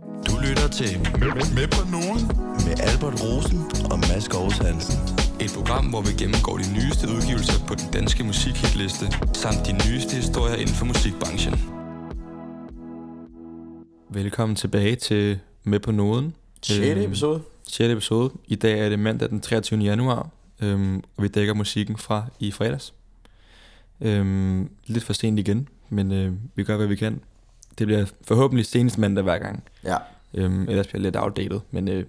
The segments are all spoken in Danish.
Du lytter til Med på nogen med Albert Rosen og Mads Gårds Hansen. Et program, hvor vi gennemgår de nyeste udgivelser på den danske musikhitliste, samt de nyeste historier inden for musikbranchen. Velkommen tilbage til Med på Noden. 6. Øhm, episode. 6. episode. I dag er det mandag den 23. januar, øhm, og vi dækker musikken fra i fredags. Øhm, lidt for sent igen, men øh, vi gør, hvad vi kan. Det bliver forhåbentlig senest mandag hver gang. Ja. Øhm, ellers bliver det lidt outdated, men øh,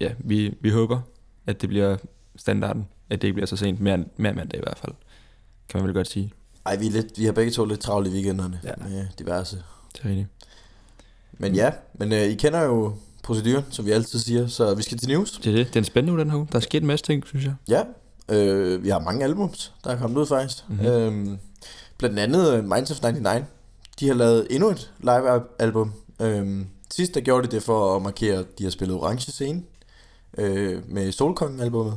ja, vi, vi håber, at det bliver standarden, at det ikke bliver så sent, mere, mere mandag i hvert fald, kan man vel godt sige. Ej, vi, er lidt, vi har begge to lidt travlt i weekenderne Ja. med diverse. Det er rigtigt. Men ja, men øh, I kender jo proceduren, som vi altid siger, så vi skal til news. Det er det. Det er en spændende uge, den her uge. Der er sket en masse ting, synes jeg. Ja, øh, vi har mange albums, der er kommet ud faktisk. Mhm. Mm-hmm. Øhm, blandt andet øh, Minds of 99. De har lavet endnu et live-album. Øhm, sidst der gjorde de det for at markere, at de har spillet Orange Scene øh, med Solkongen-albummet.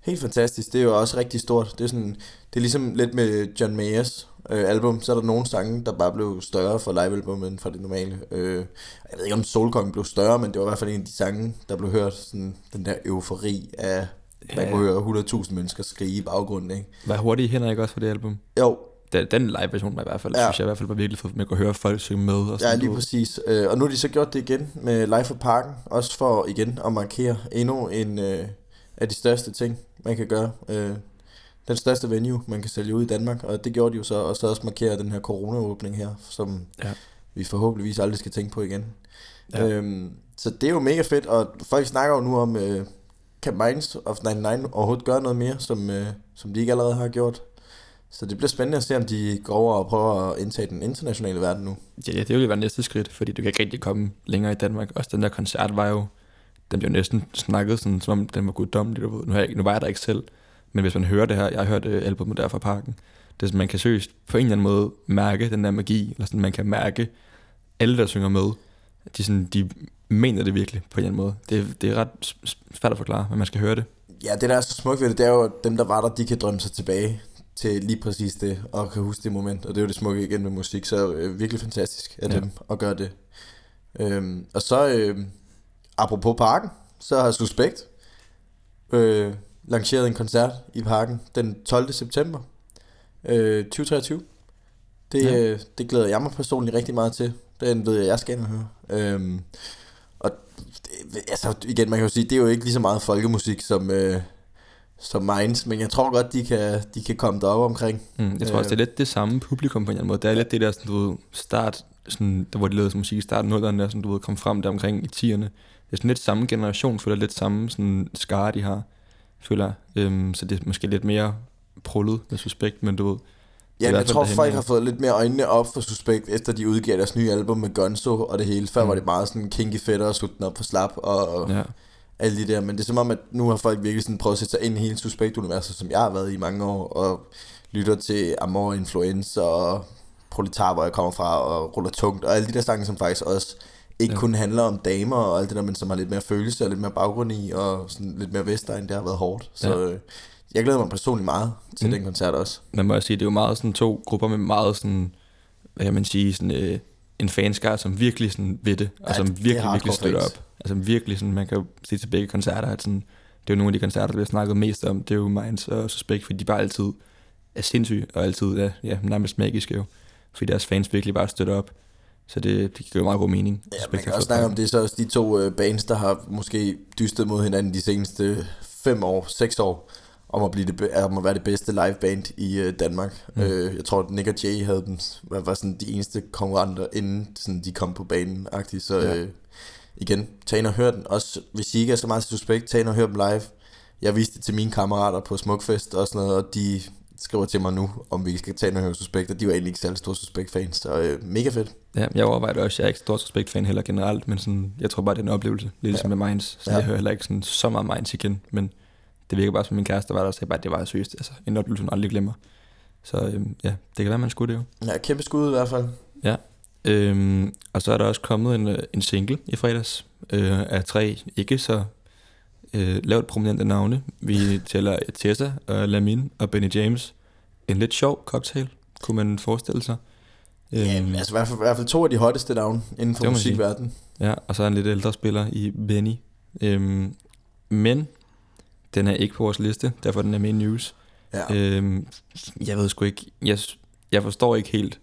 Helt fantastisk. Det er jo også rigtig stort. Det er, sådan, det er ligesom lidt med John Mayers øh, album. Så er der nogle sange, der bare blev større for live-albummet end for det normale. Øh, jeg ved ikke, om Solkongen blev større, men det var i hvert fald en af de sange, der blev hørt. Sådan, den der eufori af, man Ja. kunne høre 100.000 mennesker skrige i baggrunden. Ikke? Var hurtigt hænder ikke også for det album? Jo, Den, den live version var i hvert fald, ja. Ja. synes jeg i hvert fald var virkelig fedt. Man kunne høre folk synge med. Og Ja, sådan, lige du ved. præcis. Øh, og nu har de så gjort det igen med Live for Parken, også for igen at markere endnu en øh, af de største ting, man kan gøre. Øh, den største venue, man kan sælge ud i Danmark, og det gjorde de jo så, og så også markere den her corona-åbning her, som Ja. ja. vi forhåbentligvis aldrig skal tænke på igen. Ja. Ja. Øhm, så det er jo mega fedt, og folk snakker jo nu om, øh, kan Minds of 99 overhovedet gøre noget mere, som, øh, som de ikke allerede har gjort. Så det bliver spændende at se, om de går over og prøver at indtage den internationale verden nu. Ja, ja, det ville være næste skridt, fordi du kan ikke rigtig komme længere i Danmark. Også den der koncert var jo, den blev næsten snakket sådan, som om den var guddommelig. Du ved. Nu, har jeg, ikke- nu var jeg der ikke selv, men hvis man hører det her, jeg har hørt øh, albumet der fra parken, det er sådan, man kan seriøst på en eller anden måde mærke den der magi, eller sådan, man kan mærke alle, der synger med, de, sådan, de mener det virkelig på en eller anden måde. Det, det er ret svært at forklare, men man skal høre det. Ja, det der er så smukt ved det, det er jo, at dem der var der, de kan drømme sig tilbage til lige præcis det, og kan huske det moment, og det er jo det smukke igen med musik, så øh, virkelig fantastisk af Ja. dem at gøre det. Øhm, og så, øh, apropos parken, så har Suspekt øh, lanceret en koncert i parken den 12. september øh, 2023. Det, ja. øh, det glæder jeg mig personligt rigtig meget til. Den ved jeg, jeg skal ind og høre. Øhm, og det, altså igen, man kan jo sige, det er jo ikke lige så meget folkemusik som, øh, som Minds, men jeg tror godt, de kan, de kan komme derop omkring. Mm, jeg tror også, det er lidt det samme publikum på en eller anden måde. Det er lidt det der, sådan, du ved, start, sådan, der, hvor de lavede sådan musik i starten nullerne, der, sådan, du ved, kom frem der omkring i 10'erne. Det er sådan lidt samme generation, føler lidt samme sådan, skare, de har, føler. Øhm, så det er måske lidt mere prullet med suspekt, men du ved, Ja, jeg tror, folk har fået lidt mere øjnene op for Suspekt, efter de udgav deres nye album med Gonzo og det hele. Før Mm. var det meget sådan kinky fedt og slutte op på slap og, og ja. Alle de der. Men det er som om, at nu har folk virkelig sådan prøvet at sætte sig ind i hele Suspekt-universet, som jeg har været i mange år, og lytter til Amor Influenza og Proletar, hvor jeg kommer fra, og Ruller Tungt, og alle de der sange, som faktisk også ikke Ja. kun handler om damer og alt det der, men som har lidt mere følelse og lidt mere baggrund i, og sådan lidt mere Vestegn, det har været hårdt. Så Ja. ja. jeg glæder mig personligt meget til Mm. den koncert også. Man må også sige, det er jo meget sådan to grupper med meget sådan, hvad kan man sige, sådan, øh, en fanskare, som virkelig sådan ved det, og Ja, som det virkelig, virkelig hardcore støtter op. Altså virkelig sådan, man kan jo se til begge koncerter, at sådan, det er jo nogle af de koncerter, der bliver snakket mest om, det er jo Minds og Suspect, fordi de bare altid er sindssyge, og altid er ja, nærmest magiske jo, fordi deres fans virkelig bare støtter op. Så det, det giver jo meget god mening. Ja, man kan også snakke om, det er så også de to øh, bands, der har måske dystet mod hinanden de seneste fem år, seks år, om at, blive det, om at være det bedste liveband i øh, Danmark. Mm. Mm. Øh, jeg tror, at Nick og Jay havde dem, var, var sådan de eneste konkurrenter, inden sådan, de kom på banen. -agtigt. Så Ja. øh, igen, tag ind og hør den. Også hvis I ikke er så meget til Suspekt, tag ind og hør dem live. Jeg viste det til mine kammerater på Smukfest og sådan noget, og de skriver til mig nu, om vi skal tage ind og høre Suspekt, og de var egentlig ikke særlig store Suspekt-fans, så øh, mega fedt. Ja, jeg overvejer også. Jeg er ikke stor Suspect-fan heller generelt, men sådan, jeg tror bare, det er en oplevelse. Lidt ligesom med Minds. Så Ja. jeg hører heller ikke sådan, så meget Minds igen, men det virker bare som min kæreste var der, så jeg bare, det var seriøst. Altså, en oplevelse, hun aldrig glemmer. Så øhm, ja, det kan være, man skulle det jo. Ja, kæmpe skud i hvert fald. Øhm, og så er der også kommet en, øh, en single i fredags øh, af tre ikke så øh, lavt prominente navne. Vi tæller Tessa og Lamin og Benny James. En lidt sjov cocktail, kunne man forestille sig. Ja, Øhm, altså i hvert, fald, i hvert fald to af de hotteste navne inden for musikverdenen. Ja, og så er en lidt ældre spiller i Benny. Øhm, men den er ikke på vores liste, derfor den er med i news. Ja. Øhm, jeg ved sgu ikke, jeg, jeg forstår ikke helt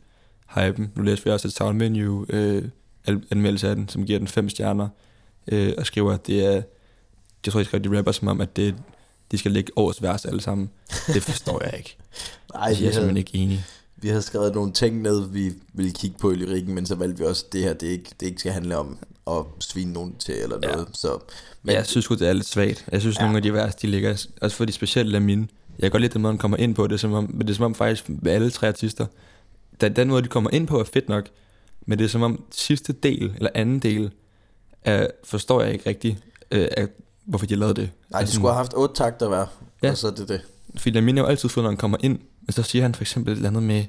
hypen. Nu læser vi også et sound menu øh, anmeldelse af den, som giver den fem stjerner, øh, og skriver, at det er, jeg tror, de skriver, de rapper som om, at det, de skal lægge årets vers alle sammen. Det forstår jeg ikke. Ej, jeg er simpelthen ikke enig. vi havde skrevet nogle ting ned, vi ville kigge på i lyrikken, men så valgte vi også, at det her det ikke, det ikke skal handle om at svine nogen til eller Ja. noget. Så, Men jeg synes sgu, det er lidt svagt. Jeg synes, Ja. nogle af de vers, de ligger, også fordi specielt Lamine, jeg kan godt lide den måde, han kommer ind på det, som om, men det er som om faktisk alle tre artister, da, den måde, de kommer ind på, er fedt nok, men det er som om sidste del, eller anden del, er, forstår jeg ikke rigtigt, øh, af, hvorfor de lavede det. nej, de Altså, skulle have haft otte takter hver, Ja. og så er det det. Fordi Lamine er jo altid fået, når han kommer ind, men så siger han for eksempel et eller andet med,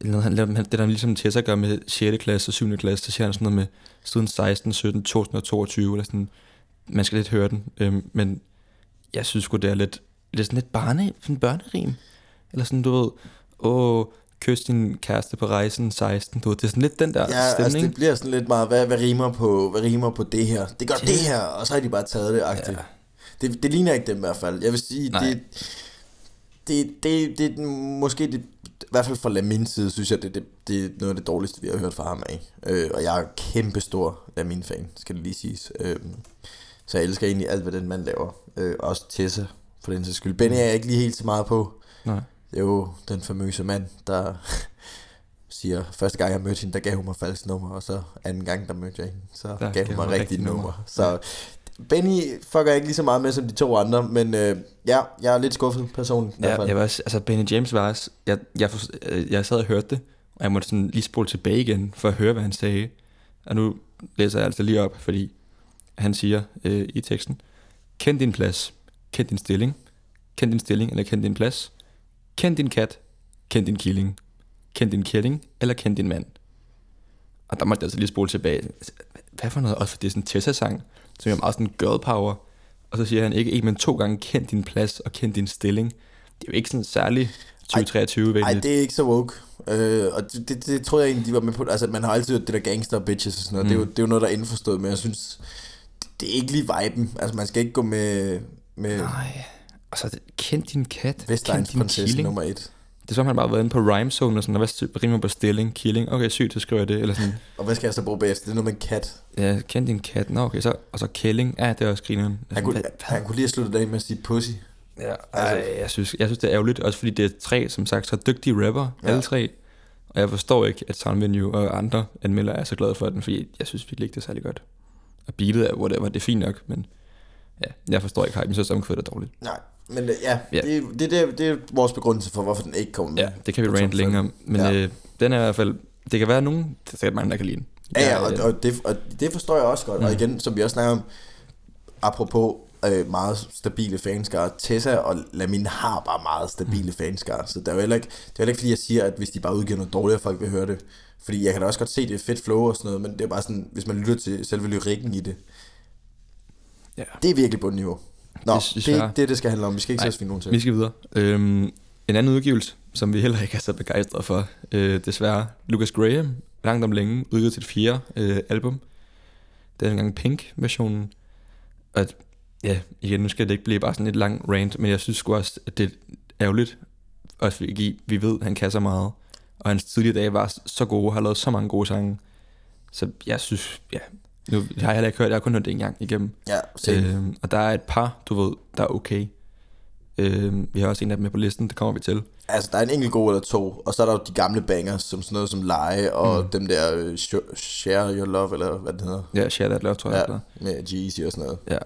eller han- det der ligesom Tessa gør med 6. klasse og 7. klasse, så siger han sådan noget med siden 16, 17, 2022, eller sådan, man skal lidt høre den, øhm, men jeg synes sgu, det er lidt, lidt sådan lidt barne, sådan børnerim, eller sådan, du ved, åh, kys din kæreste på rejsen 16, du det er sådan lidt den der Ja, altså stemning. det bliver sådan lidt meget, hvad, hvad, rimer på, hvad rimer på det her? Det gør Det- det her, og så har de bare taget det agtigt. Ja. Det, det ligner ikke dem i hvert fald. Jeg vil sige, Nej. det, det, det, det, er måske det, i hvert fald fra min side, synes jeg, det, det, det er noget af det dårligste, vi har hørt fra ham af. Øh, og jeg er kæmpe stor min fan, skal det lige siges. Øh, så jeg elsker egentlig alt, hvad den mand laver. Øh, også Tessa, for den sags skyld. Benny er jeg ikke lige helt så meget på. Nej. Det er jo den famøse mand, der siger, første gang jeg mødte hende, der gav hun mig falsk nummer, og så anden gang, der mødte jeg hende, så der gav hun mig rigtigt nummer. nummer. Så Benny fucker jeg ikke lige så meget med som de to andre, men øh, ja, jeg er lidt skuffet personligt. Ja, jeg var også, altså Benny James var også, jeg, jeg, for, øh, jeg sad og hørte det, og jeg måtte sådan lige spole tilbage igen, for at høre, hvad han sagde. Og nu læser jeg altså lige op, fordi han siger øh, i teksten, kend din plads, kend din stilling, kend din stilling eller kend din plads, kend din kat, kend din killing, kend din kælling eller kend din mand. Og der måtte jeg altså lige spole tilbage. Hvad for noget? Også for det er sådan en Tessa-sang, som er meget sådan girl power. Og så siger han ikke, ikke men to gange kend din plads og kend din stilling. Det er jo ikke sådan særlig 2023 Ej, venligt. det er ikke så woke. Øh, og det, det, det tror jeg egentlig, de var med på. Altså, man har altid det der gangster bitches og sådan noget. Mm. Det, er jo, det er jo noget, der er indforstået, men jeg synes, det, det er ikke lige viben. Altså, man skal ikke gå med, med Nej. Og så det, kend din kat, kend Vestegns din killing. nummer et. Det er som, han bare har været inde på rhyme zone og sådan, og hvad rimer på stilling, killing. Okay, sygt, så skriver jeg det. Eller sådan, Og hvad skal jeg så bruge bagefter? Det er noget med en kat. ja, kend din kat. Nå, okay, så, og så kælling. Ja, det er også grineren. Han kunne, han kunne lige have sluttet det af med at sige pussy. Ja, altså, jeg, synes, jeg synes, det er ærgerligt, også fordi det er tre, som sagt, så dygtige rapper, Ja. alle tre. Og jeg forstår ikke, at Sound Venue og andre anmeldere er så glade for den, fordi jeg synes virkelig ikke, det er særlig godt. Og beatet er, whatever, det er fint nok, men ja, jeg forstår ikke hype, jeg synes, omkvædet er dårligt. Nej, men øh, ja, Ja. Det, det, det, det er vores begrundelse for, hvorfor den ikke kommer med. Ja, det kan vi rant længere om, men Ja. øh, den er i hvert fald, det kan være nogen, det er sikkert mange, der kan lide den. Ja, ja og, og, det, og det forstår jeg også godt. Mm. Og igen, som vi også snakker om, apropos øh, meget stabile fanskare, Tessa og Lamin har bare meget stabile mm. fanskare. Så det er jo heller ikke, det er heller ikke fordi, jeg siger, at hvis de bare udgiver noget dårligt, at folk vil høre det. Fordi jeg kan da også godt se, det er fedt flow og sådan noget, men det er bare sådan, hvis man lytter til selve lyrikken i det, Ja. det er virkelig bundniveau. Nå, Det er det, desværre. det, det, det skal handle om. Vi skal ikke sætte nogen til. Vi skal videre. Øhm, en anden udgivelse, som vi heller ikke er så begejstrede for, øh, desværre. Lucas Graham, langt om længe, udgivet sit fjerde øh, album. Det er engang Pink-versionen. Og ja, igen, nu skal det ikke blive bare sådan et lang rant, men jeg synes sgu også, at det er ærgerligt, også fordi vi ved, at han kan så meget. Og hans tidligere dage var så gode, har lavet så mange gode sange. Så jeg synes, ja, nu har jeg heller ikke hørt, jeg har kun hørt det en gang igennem. Ja. Øhm, og der er et par, du ved, der er okay. Øhm, vi har også en af dem med på listen, det kommer vi til. Altså, der er en enkelt god eller to, og så er der jo de gamle bangers, som sådan noget som Leje, og mm. dem der Sh- Share Your Love, eller hvad det hedder. Ja, Share That Love, tror jeg. Ja, med G-Eazy og sådan noget. ja.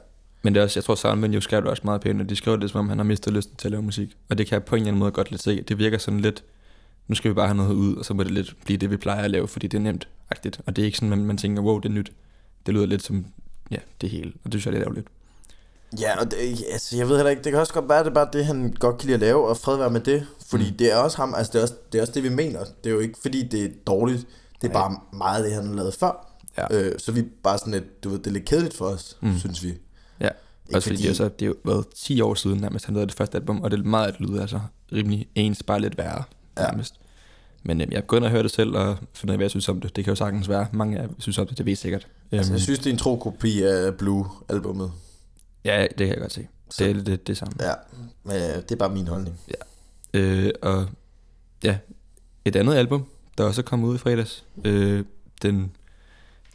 Men det er også, jeg tror, Salman jo skrev det også meget pænt, og de skrev det, som om han har mistet lysten til at lave musik. Og det kan jeg på en eller anden måde godt lidt se. Det virker sådan lidt, nu skal vi bare have noget ud, og så må det lidt blive det, vi plejer at lave, fordi det er nemt. -agtigt. Og det er ikke sådan, man, man tænker, wow, det er nyt. Det lyder lidt som, ja, det hele. Og det synes jeg er lidt ærgerligt. Ja, og det, altså, jeg ved heller ikke, det kan også godt være, at det er bare det, han godt kan lide at lave, og fred være med det. Fordi mm. det er også ham, altså det er også, det er også det, vi mener. Det er jo ikke, fordi det er dårligt. Det er Nej. bare meget det, han har lavet før. Ja. Øh, så vi er bare sådan lidt, du ved, det er lidt kedeligt for os, mm. Synes vi. Ja, Ikke også fordi, fordi altså, det er jo været 10 år siden, nærmest han lavede det første album, og det er meget, at det lyder altså rimelig ens, bare lidt værre, Ja. nærmest. Men øhm, jeg begynder at høre det selv, og finde ud af, hvad jeg synes om det. Det kan jo sagtens være, mange af jer synes om det, det ved sikkert. Altså, Øhm, jeg synes, det er en tro kopi af Blue-albummet. ja, det kan jeg godt se. Så- Det er lidt det, det samme. Ja, men øh, det er bare min holdning. Øh, og ja, et andet album, der også er kommet ud i fredags. Øh, den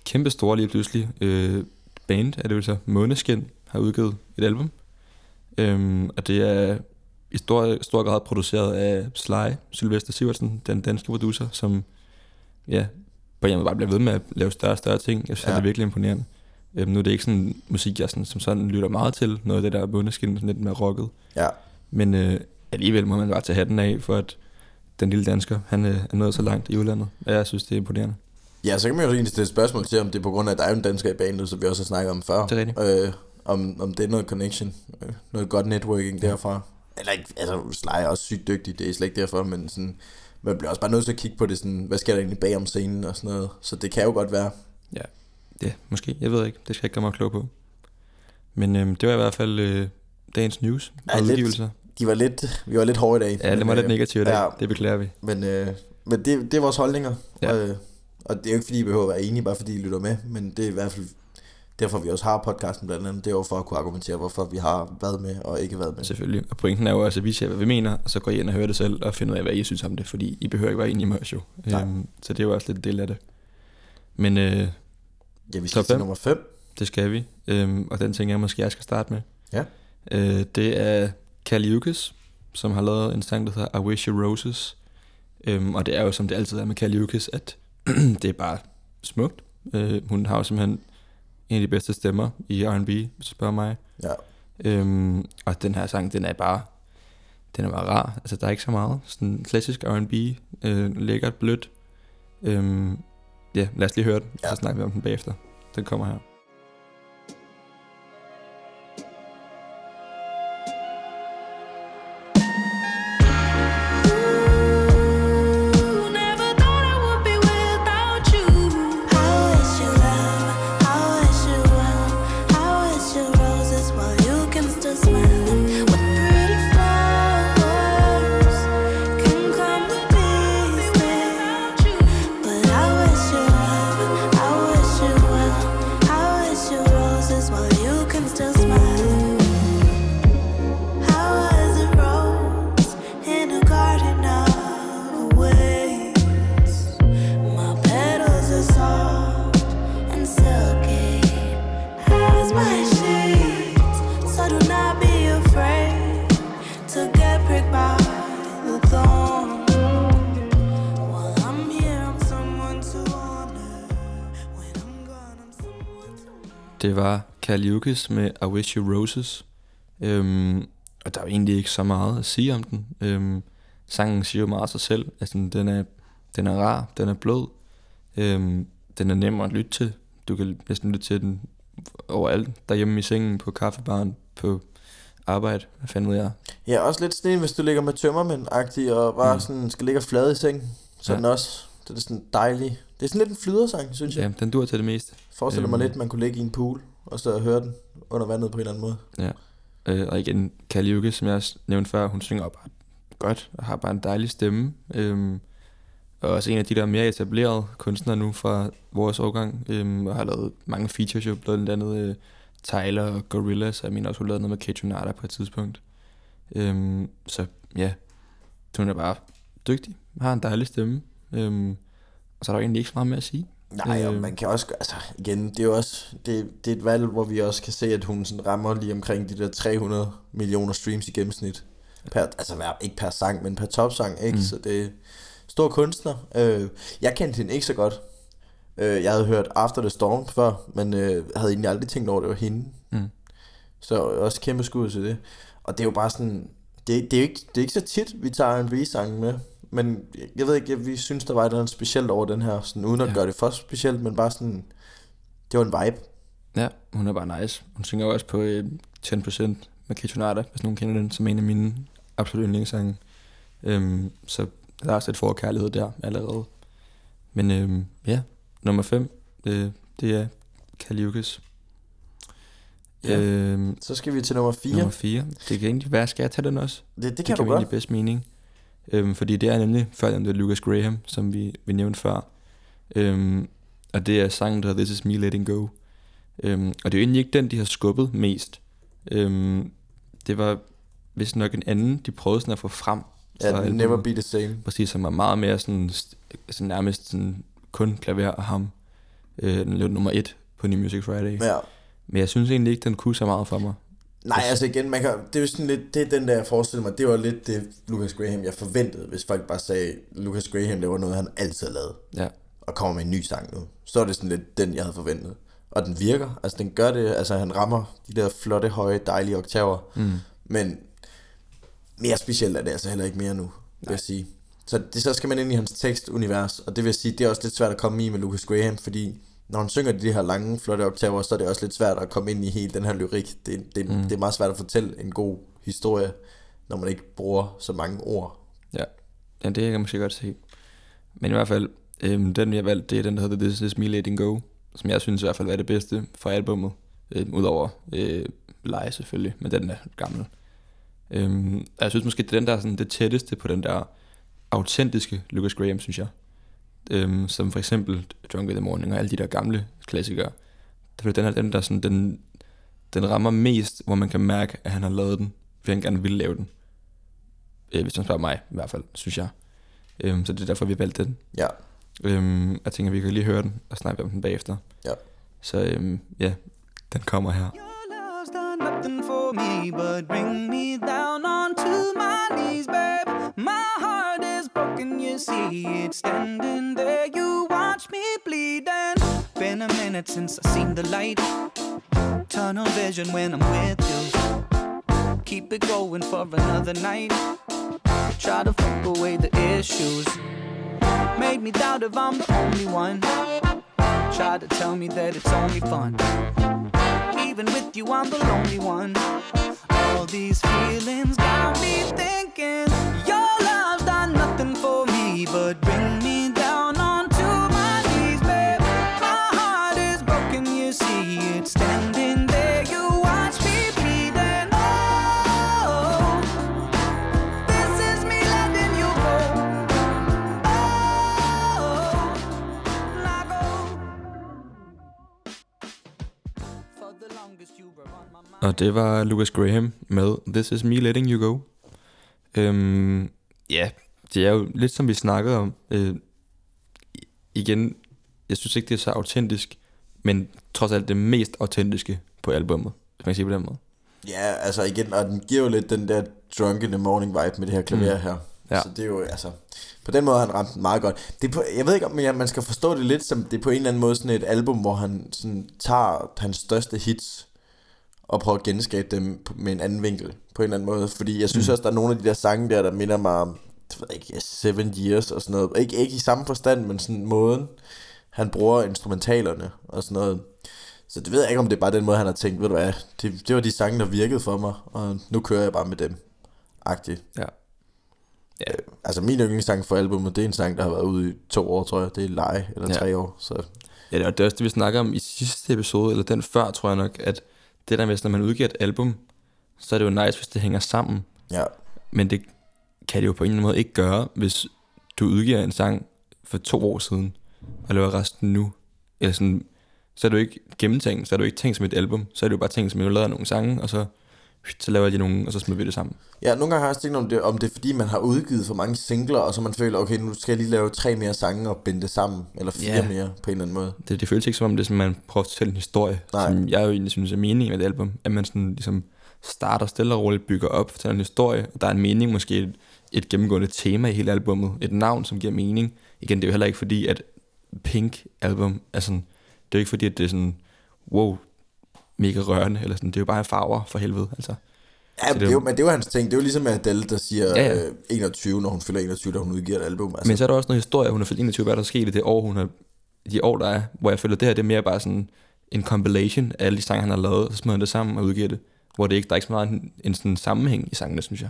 kæmpe store lige pludselig øh, band, er det jo så Måneskin, har udgivet et album. Øhm, og det er i stor, stor grad produceret af Sly, Sylvester Sivertsen, den danske producer, som ja, på en måde bare bliver ved med at lave større og større ting. Jeg synes, ja. Ja. det er virkelig imponerende. Øhm, nu er det ikke sådan musik, jeg sådan, som sådan lytter meget til. Noget af det der Måneskin, sådan lidt mere rocket. Ja, Men øh, alligevel må man bare tage hatten af, for at den lille dansker, han øh, er nået så langt i udlandet. Og jeg synes, det er imponerende. ja så kan man jo egentlig stille spørgsmål til, om det er på grund af, at der er en dansker i bandet, som vi også har snakket om før. Det er rigtigt. Øh, om, om det er noget connection, øh, noget godt networking derfra. Eller ikke, altså Sly er også sygt dygtig, det er slet ikke derfor, men sådan, man bliver også bare nødt til at kigge på det sådan, hvad sker der egentlig bag om scenen og sådan noget. Så det kan jo godt være. Ja, måske. Jeg ved ikke. Det skal jeg ikke gøre mig klog på. Men øh, det var i hvert fald øh, dagens news Ja, og lidt. udgivelser. De var lidt, vi var lidt hårde i dag. Ja, det men, var lidt øh, negativt i dag. ja. Det beklager vi. Men, øh, men det, det er vores holdninger. Ja. Øh, og det er jo ikke fordi, I behøver at være enige, bare fordi I lytter med. Men det er i hvert fald derfor, vi også har podcasten blandt andet. Det er jo for at kunne argumentere, hvorfor vi har været med og ikke været med. Selvfølgelig. Og pointen er jo også, at vi siger, hvad vi mener, og så går I ind og hører det selv, og finder ud af, hvad I synes om det, fordi I behøver ikke være enige med os jo. Nej. Øhm, så det er jo også lidt en del af det. Men øh, Ja, vi skal til nummer 5. det skal vi. Øhm, og den ting jeg måske, jeg skal starte med. Ja. Øh, det er Kaliukis, som har lavet en sang, der hedder I Wish You Roses. Øhm, og det er jo, som det altid er med Kaliukis, at det er bare smukt. Øh, hun har jo simpelthen en af de bedste stemmer i R&B, hvis du spørger mig. Ja. Øhm, og den her sang, den er bare, den er bare rar. Altså, der er ikke så meget. Sådan klassisk R&B, øh, lækkert, blødt. Øhm, ja, lad os lige høre den, ja. Så snakker vi om den bagefter. Den kommer her. Det var Kaliukis med I Wish You Roses. Øhm, og der er jo egentlig ikke så meget at sige om den. Øhm, sangen siger jo meget af sig selv. Altså, den er, den er rar, den er blød. Øhm, den er nem at lytte til. Du kan næsten lytte til den overalt. Derhjemme i sengen, på kaffebaren, på arbejde. Hvad fanden ved jeg? Ja, også lidt sådan hvis du ligger med tømmermænd-agtig og bare Mm. sådan skal ligge flad i seng. Så Ja. ja. Også, det er sådan dejlig. Det er sådan lidt en flydersang, synes jeg. Ja, den dur til det meste. Forestiller mig Øhm. lidt, man kunne ligge i en pool og så høre den under vandet på en eller anden måde. Ja. Øh, og igen, Kaliuke, som jeg også nævnte før, hun synger bare godt, og har bare en dejlig stemme. Øhm, og også en af de der mere etablerede kunstnere nu fra vores årgang, øhm, og har lavet mange features jo, blandt andet øh, Tyler og Gorillaz, og jeg mener også, hun lavede noget med Kate på et tidspunkt. Øhm, så ja, hun er bare dygtig, har en dejlig stemme, øhm, og så er der jo egentlig ikke så meget mere at sige. Nej, og Øh. man kan også, altså igen, det er jo også, det, det er et valg, hvor vi også kan se, at hun sådan rammer lige omkring de der 300 millioner streams i gennemsnit. Per, altså ikke per sang, men per topsang, ikke? Mm. Så det er stor kunstner. Øh, jeg kendte hende ikke så godt. Øh, jeg havde hørt After the Storm før, men øh, havde egentlig aldrig tænkt over, at det var hende. Mm. Så også kæmpe skud til det. Og det er jo bare sådan, det, det, er, ikke, det er ikke så tit, vi tager en V-sang med. Men jeg ved ikke, jeg, vi synes, der var et eller andet specielt over den her, sådan, uden at Ja. gøre det for specielt, men bare sådan, det var en vibe. Ja, hun er bare nice. Hun synger også på øh, 10% med Kitonata, hvis nogen kender den, som en af mine absolut yndlingssange. Øhm, så der er også lidt forkærlighed der allerede. Men øhm, ja, nummer 5, øh, det er Kaliukis. Ja. Øhm, Så skal vi til nummer 4. nummer 4, det kan egentlig være, skal jeg tage den også? Det, det det kan giver du godt. bedst mening. Øhm, fordi det er nemlig før det er Lucas Graham, som vi, vi nævnte før. Øhm, og det er sangen, der hedder This Is Me Letting Go. Øhm, og det er jo egentlig ikke den, de har skubbet mest. Øhm, det var vist nok en anden, de prøvede sådan at få frem. Ja, Never albumet. Be The Same. Præcis, som var meget mere sådan, sådan nærmest sådan kun klaver og ham. Øh, den lå nummer et på New Music Friday. Ja. Men jeg synes egentlig ikke, den kunne så meget for mig. Nej, altså igen, man kan, det er jo sådan lidt, det er den der, jeg forestiller mig, det var lidt det Lucas Graham, jeg forventede, hvis folk bare sagde, Lucas Graham laver noget, han altid har lavet, Ja, og kommer med en ny sang nu. Så er det sådan lidt den, jeg havde forventet. Og den virker, altså den gør det, altså han rammer de der flotte, høje, dejlige oktaver, mm. men mere specielt er det altså heller ikke mere nu, vil jeg sige. Så, det, så skal man ind i hans tekstunivers, og det vil sige, det er også lidt svært at komme i med Lucas Graham, fordi når han synger de her lange, flotte oktaver, så er det også lidt svært at komme ind i hele den her lyrik. Det, det, mm. det er meget svært at fortælle en god historie, når man ikke bruger så mange ord. ja. ja det kan jeg måske godt se. Men i hvert fald, øhm, den jeg valgte, det er den, der hedder This Is Me Letting Go, som jeg synes i hvert fald var det bedste for albummet. Øhm, Udover øh, Leje selvfølgelig, men den er gammel. Øhm, og jeg synes måske, det er den, der er sådan det tætteste på den der autentiske Lucas Graham, synes jeg. Øhm, som for eksempel Drunk in the Morning og alle de der gamle klassikere. Det er den her, den der sådan, den, den rammer mest, hvor man kan mærke, at han har lavet den, fordi han gerne ville lave den. Øh, hvis man spørger mig, i hvert fald, synes jeg. Øhm, så det er derfor, vi valgte den. Ja, Øhm, jeg tænker, vi kan lige høre den og snakke om den bagefter. Ja. Så øhm, ja, den kommer her. Your love's done nothing for me but bring me down see it standing there. You watch me bleed, and been a minute since I seen the light. Tunnel vision when I'm with you. Keep it going for another night. Try to fuck away the issues. Made me doubt if I'm the only one. Try to tell me that it's only fun. Even with you, I'm the lonely one. All these feelings got me thinking your love's done nothing for me but bring me down onto my knees, babe. My heart is broken, you see it standing there. You watch me bleed and oh, this is me letting you go. Oh. Og det var Lucas Graham med This Is Me Letting You Go. Øhm, ja, det er jo lidt som vi snakkede om. Øh, igen, jeg synes ikke, det er så autentisk, men trods alt det mest autentiske på albummet, hvis man kan sige på den måde. ja altså igen, og den giver jo lidt den der drunk in the morning vibe med det her klaver Mm. her. Ja. Så det er jo, altså, på den måde har han ramt den meget godt. Det er på, jeg ved ikke, om man skal forstå det lidt som, det er på en eller anden måde sådan et album, hvor han sådan tager hans største hits, og prøver at genskabe dem på- med en anden vinkel, på en eller anden måde. Fordi jeg synes Mm. også, der er nogle af de der sange der, der minder mig om, det ved jeg ikke, Seven Years og sådan noget. Ikke, ikke i samme forstand, men sådan måden, han bruger instrumentalerne og sådan noget. Så det ved jeg ikke, om det er bare den måde, han har tænkt, ved du hvad, det, det var de sange, der virkede for mig, og nu kører jeg bare med dem. Agtigt. Ja. Ja. Altså min yndlingssang for albumet, det er en sang, der har været ude i to år, tror jeg. Det er Leje, eller Ja. tre år. Så Ja, det er det er også det, vi snakker om i sidste episode, eller den før, tror jeg nok, at det der med, når man udgiver et album, så er det jo nice, hvis det hænger sammen. ja, Men det kan det jo på en eller anden måde ikke gøre, hvis du udgiver en sang for to år siden, og laver resten nu. Eller sådan, så er du ikke gennemtænkt, så er du ikke tænkt som et album, så er det jo bare tænkt som, at du laver nogle sange, og så, så laver de nogle, og så smider vi det sammen. Ja, nogle gange har jeg også tænkt om det, om det er fordi, man har udgivet for mange singler, og så man føler, okay, nu skal jeg lige lave tre mere sange og binde det sammen, eller fire Ja. mere på en eller anden måde. Det, det føles ikke som om, det er, som man prøver at fortælle en historie, Nej. som jeg jo egentlig synes er meningen med et album, at man sådan ligesom starter stille og roligt, bygger op, fortæller en historie, og der er en mening, måske et, gennemgående tema i hele albummet, et navn, som giver mening. Igen, det er jo heller ikke fordi, at Pink album er sådan, det er jo ikke fordi, at det er sådan, wow, mega rørende, eller sådan, det er jo bare farver for helvede, altså. Ja, Så det det er jo, jo- men det er jo hans ting. Det er jo ligesom Adele, der siger Ja, ja. Øh, 21, når hun fylder 21, da hun udgiver et album. Altså, Men så er der også noget historie, hun har fyldt 21, hvad der er sket i det år, hun har, de år, der er, hvor jeg føler, det her det er mere bare sådan en compilation af alle de sange, han har lavet, og så smider han det sammen og udgiver det. Hvor det ikke, der er ikke så meget en, en sådan sammenhæng i sangene, synes jeg.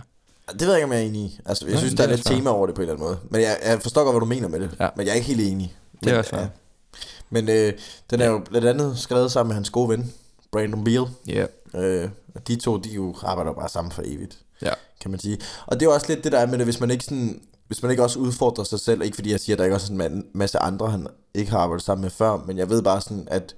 Det ved jeg ikke, om jeg er enig i. Altså, jeg Nej, synes, det der er lidt tema over det på en eller anden måde. Men jeg, jeg forstår godt, hvad du mener med det. Ja. Men jeg er ikke helt enig. Det er Men, også fair. Men øh, den er jo blandt andet skrevet sammen med hans gode ven, Brandon Beal. Ja. Øh, og de to, de jo arbejder bare sammen for evigt. Ja. kan man sige. Og det er jo også lidt det der er med det, hvis man ikke sådan hvis man ikke også udfordrer sig selv, ikke fordi jeg siger, at der ikke også er en ma- masse andre, han ikke har arbejdet sammen med før, men jeg ved bare sådan, at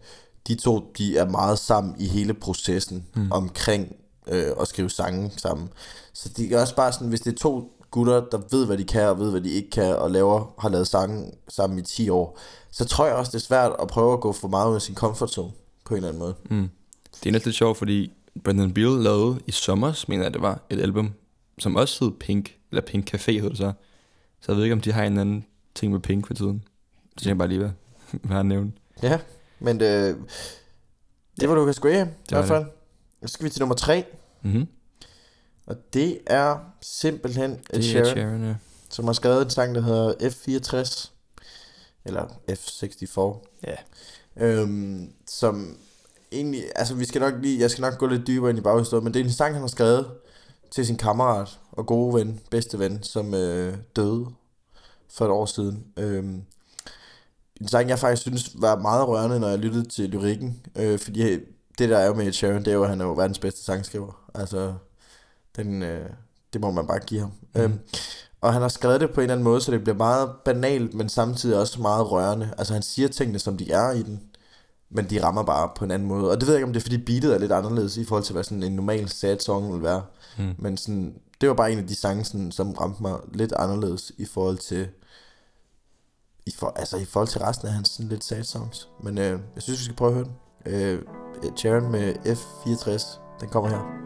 de to, de er meget sammen i hele processen mm. omkring øh, at skrive sange sammen. Så det er også bare sådan, hvis det er to gutter, der ved, hvad de kan, og ved, hvad de ikke kan, og laver, har lavet sange sammen i 10 år, så tror jeg også, det er svært at prøve at gå for meget ud af sin comfort zone, på en eller anden måde. Mm. Det er næsten lidt sjovt, fordi Brandon Beal lavede i sommer, mener jeg det var, et album, som også hed Pink, eller Pink Café hed det så. Så jeg ved ikke, om de har en anden ting med Pink for tiden. Det synes jeg bare lige, hvad, hvad han nævnte. Ja, men øh, det var Lucas Graham, i hvert fald. Så skal vi til nummer tre, Mm-hmm. Og det er simpelthen Ed er Sheeran. Sharon, ja. som har skrevet en sang, der hedder F64, eller F64, Ja. øhm, som egentlig, altså vi skal nok lige, jeg skal nok gå lidt dybere ind i baghistorien, men det er en sang, han har skrevet til sin kammerat og gode ven, bedste ven, som øh, døde for et år siden. Øhm, en sang, jeg faktisk synes var meget rørende, når jeg lyttede til lyrikken, øh, fordi det der er jo med Ed Sheeran, det er jo, at han er jo verdens bedste sangskriver. Altså, den, øh, det må man bare give ham. Mm. Øhm, og han har skrevet det på en eller anden måde, så det bliver meget banalt, men samtidig også meget rørende. Altså han siger tingene, som de er i den, men de rammer bare på en anden måde. Og det ved jeg ikke, om det er, fordi beatet er lidt anderledes i forhold til, hvad sådan en normal sad song vil være. Mm. Men sådan, det var bare en af de sange, sådan, som ramte mig lidt anderledes i forhold til i, for, altså, i forhold til resten af hans sådan, lidt sad songs. Men øh, jeg synes, vi skal prøve at høre den. Øh, Sheeran med F64, den kommer her.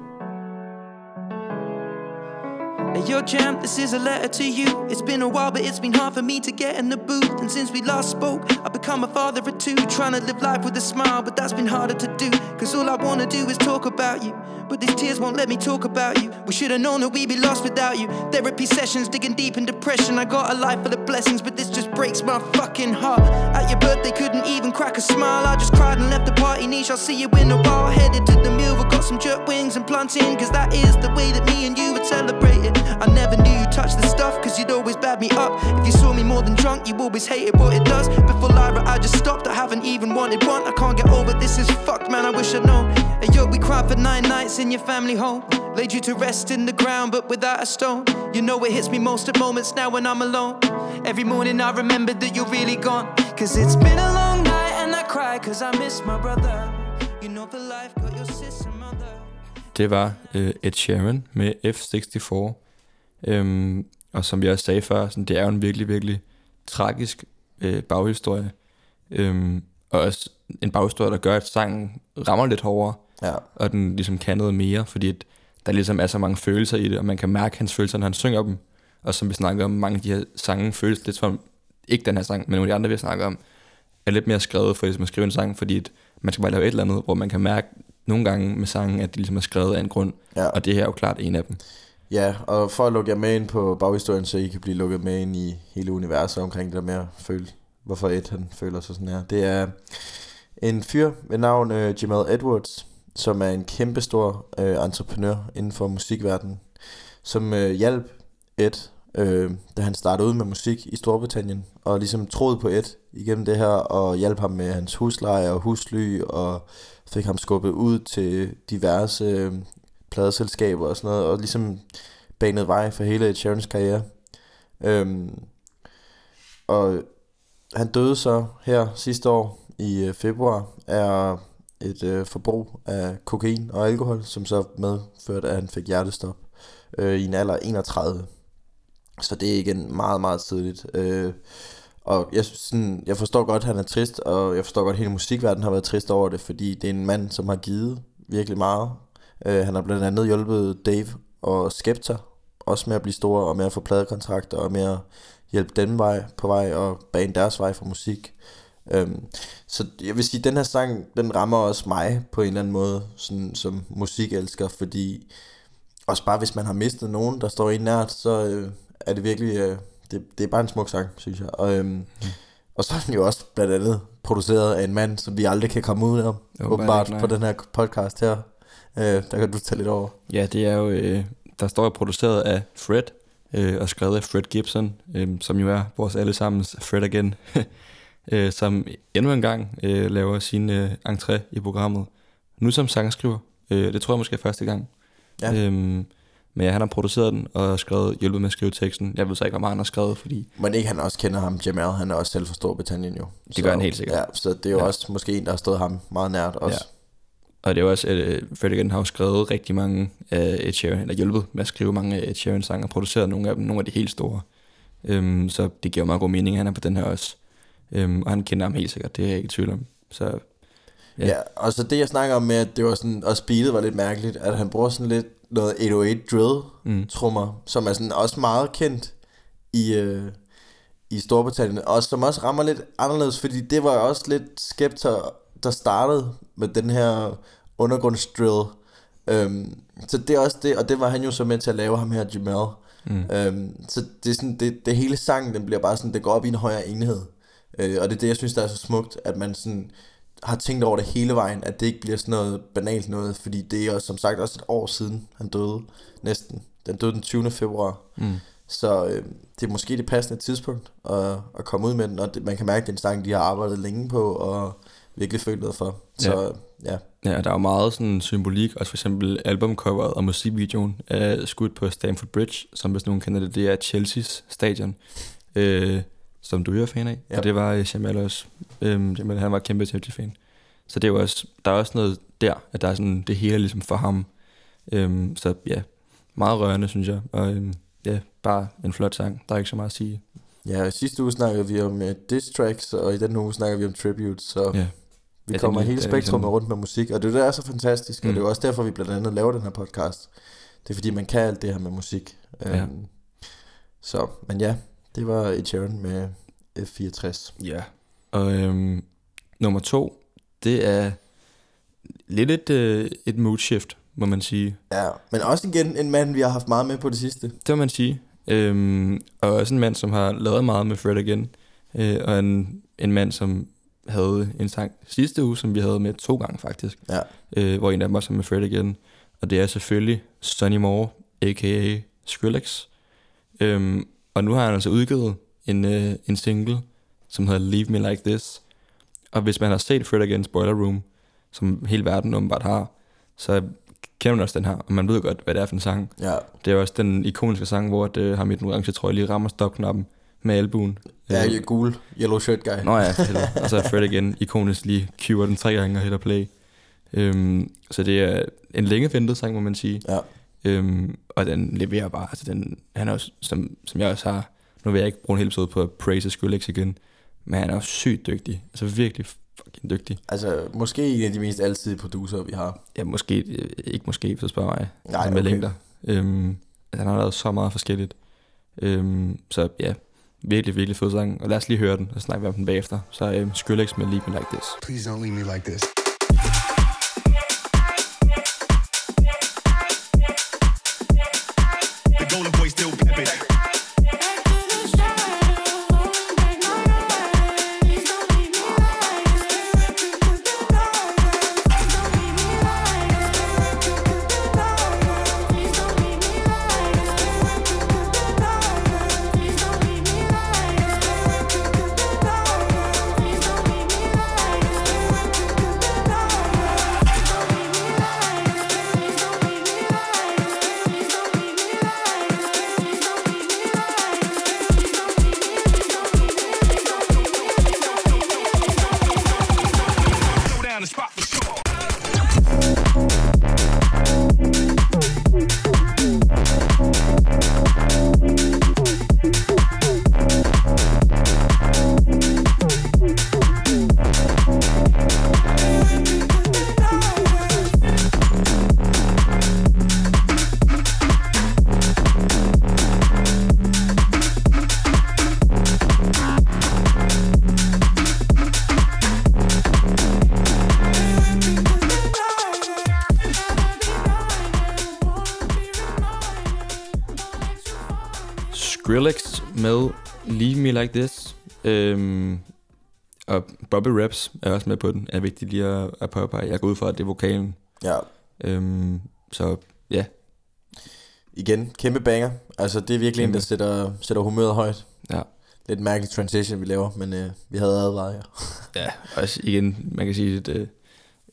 Hey, yo, champ, this is a letter to you. It's been a while, but it's been hard for me to get in the booth. And since we last spoke, I've become a father of two. Trying to live life with a smile, but that's been harder to do. Cause all I wanna do is talk about you. But these tears won't let me talk about you. We should have known that we'd be lost without you. Therapy sessions, digging deep in depression. I got a life full of blessings, but this just breaks my fucking heart. At your birthday, couldn't even crack a smile. I just cried and left the party niche. I'll see you in a while. Headed to the mill, we got some jerk wings and plantain. Cause that is the way that me and you would celebrate I never knew you touched the stuff, cause you'd always bad me up. If you saw me more than drunk, you always hated what it does. Before Lyra, I just stopped. I haven't even wanted one. I can't get over this, is fucked, man. I wish I'd known. And yo, we cried for nine nights in your family home. Laid you to rest in the ground, but without a stone. You know it hits me most at moments now when I'm alone. Every morning I remember that you're really gone. Cause it's been a long night and I cry cause I miss my brother. You know for life, got mother. Det var øh, Ed Sheeran med F64. Øhm, og som jeg også sagde før, sådan, det er jo en virkelig, virkelig tragisk øh, baghistorie. Øhm, og også en baghistorie, der gør, at sangen rammer lidt hårdere, Ja. og den ligesom kan noget mere, fordi at der ligesom er så mange følelser i det, og man kan mærke hans følelser, når han synger dem. Og som vi snakker om, mange af de her sange føles lidt som, ikke den her sang, men nogle af de andre, vi har snakket om, er lidt mere skrevet for ligesom at skrive en sang, fordi at man skal bare lave et eller andet, hvor man kan mærke nogle gange med sangen, at de ligesom er skrevet af en grund, Ja. og det her er jo klart en af dem. Ja, og for at lukke jer med ind på baghistorien, så I kan blive lukket med ind i hele universet omkring det der med at føle, hvorfor Ed han føler sig sådan her. Det er en fyr ved navn øh, Jamal Edwards, som er en kæmpestor øh, entreprenør inden for musikverdenen, som øh, hjalp Ed, øh, da han startede ud med musik i Storbritannien, og ligesom troede på Ed igennem det her, og hjalp ham med hans husleje og husly, og fik ham skubbet ud til diverse øh, pladeselskaber og sådan noget, og ligesom banet vej for hele Ed Sheerans karriere. Øhm, og han døde så her sidste år i øh, februar af et øh, forbrug af kokain og alkohol, som så medførte, at han fik hjertestop øh, i en alder af 31. Så det er igen meget, meget tidligt. Øh, og jeg, sådan, jeg forstår godt, at han er trist, og jeg forstår godt, at hele musikverdenen har været trist over det, fordi det er en mand, som har givet virkelig meget. Øh, han har blandt andet hjulpet Dave og Skepta, også med at blive store, og med at få pladekontrakter, og med at hjælpe dem vej på vej, og bane deres vej for musik. Øhm, så jeg vil sige, at den her sang, den rammer også mig på en eller anden måde, sådan, som musikelsker, fordi også bare hvis man har mistet nogen, der står en nært, så øh, er det virkelig, øh, det, det er bare en smuk sang, synes jeg. Og, øhm, mm. og så er den jo også blandt andet produceret af en mand, som vi aldrig kan komme ud af, åbenbart på den her podcast her. Øh, der kan du tage lidt over. Ja, det er jo, øh, der står jo produceret af Fred, øh, og skrevet af Fred Gibson, øh, som jo er vores allesammens Fred again, øh, som endnu en gang øh, laver sin øh, entré i programmet. Nu som sangskriver. Øh, det tror jeg måske er første gang. Ja. Øhm, Men ja, han har produceret den og skrevet, hjulpet med at skrive teksten. Jeg ved så ikke, hvor meget han har skrevet, fordi Men ikke han også kender ham, Jamal, han er også selv fra Storbritannien jo. Det gør han helt sikkert. Ja, så det er jo Ja. ja. også måske en, der har stået ham meget nært også. Og det er jo også, at uh, Fred again har jo skrevet rigtig mange af Ed Sheeran, eller hjulpet med at skrive mange af Ed Sheeran sange, og produceret nogle af dem, nogle af de helt store. Um, så det giver meget god mening, at han er på den her også. Um, og han kender ham helt sikkert, det er jeg ikke i tvivl om. Så Ja. Ja. ja, og så det jeg snakker om med, at det var sådan, og speedet var lidt mærkeligt, at han bruger sådan lidt noget 808 drill Mm. trommer, som er sådan også meget kendt i, øh, i Storbritannien, og som også rammer lidt anderledes, fordi det var også lidt Skepta, der startede med den her undergrundsdrill. Øhm, så det er også det, og det var han jo så med til at lave ham her, Jamal. Mm. Øhm, så det, er sådan, det, det hele sangen, den bliver bare sådan, det går op i en højere enhed. Øh, og det er det, jeg synes, der er så smukt, at man sådan har tænkt over det hele vejen, at det ikke bliver sådan noget banalt noget, fordi det er som sagt også et år siden, han døde næsten. Den døde den 20. februar. Mm. Så øh, det er måske det passende tidspunkt at, at komme ud med den, og det, man kan mærke, at det er en sang, de har arbejdet længe på, og virkelig følt noget for. Så ja, Ja, der er jo meget sådan symbolik, også for eksempel albumcoveret og musikvideoen er skudt på Stamford Bridge, som hvis nogen kender det, det er Chelsea's stadion, øh, som du er fan af, Ja. og det var øh, Jamal også. Øh, Jamal, han var kæmpe Chelsea-fan. Så det er jo også, der er også noget der, at der er sådan det hele ligesom for ham. Øh, så ja, meget rørende, synes jeg, og øh, ja, bare en flot sang, der er ikke så meget at sige. ja sidste uge snakkede vi om uh, diss tracks, og i den uge snakker vi om tribute, så Ja. vi Ja, kommer det er hele spektrummet ligesom- rundt med musik, og det er det, der er så fantastisk, mm. og det er også derfor, vi blandt andet laver den her podcast. Det er fordi, man kan alt det her med musik. Ja. Øhm, så, men ja, det var Ed Sheeran med F64. Ja. Og øhm, nummer to, det er lidt et, øh, et mood shift, må man sige. Ja, men også igen en mand, vi har haft meget med på det sidste. Det må man sige. Øhm, og også en mand, som har lavet meget med Fred again. Øh, og en, en mand, som havde en sang sidste uge, som vi havde med to gange faktisk. Ja. Øh, hvor en af dem også er med Fred again. Og det er selvfølgelig Sonny Moore, a.k.a. Skrillex. Øhm, og nu har han altså udgivet en, øh, en single, som hedder Leave Me Like This. Og hvis man har set Fred Again Spoiler Room, som hele verden åbenbart har, så kender man også den her, og man ved godt, hvad det er for en sang. Ja, Det er også den ikoniske sang, hvor det, ham i den orange trøje lige rammer stopknappen med albuen. ja, Øh, gul, yellow shirt guy. Nå ja, og så er Fred igen ikonisk lige cuer den tre gange og hælder play. Øhm, så det er en længe ventet sang, må man sige. Ja. Øhm, og den leverer bare, altså den, han er også, som, som jeg også har, nu vil jeg ikke bruge en hel episode på at praise Skrillex igen, men han er også sygt dygtig, altså virkelig fucking dygtig. Altså, måske en af de mest altid producer, vi har. Ja, måske, øh, ikke måske, hvis du spørger mig, Nej, altså med okay. længder. Øhm, altså, han har lavet så meget forskelligt. Øhm, så ja, virkelig, virkelig fed sang, og lad os lige høre den, og snakke om den bagefter. Så øhm, Skrillex med Leave Me Like This. Please don't leave me like this. Like This. Øhm, og Bobby Raps er også med på den. Er vigtigt lige at, at påpege. Jeg går ud fra, at det er vokalen. Ja, Øhm, så ja, igen, kæmpe banger. Altså, det er virkelig en, Kæmpe. der sætter, sætter humøret højt. Ja. Lidt mærkelig transition, vi laver, men øh, vi havde advaret jer. ja. også igen, man kan sige, at øh,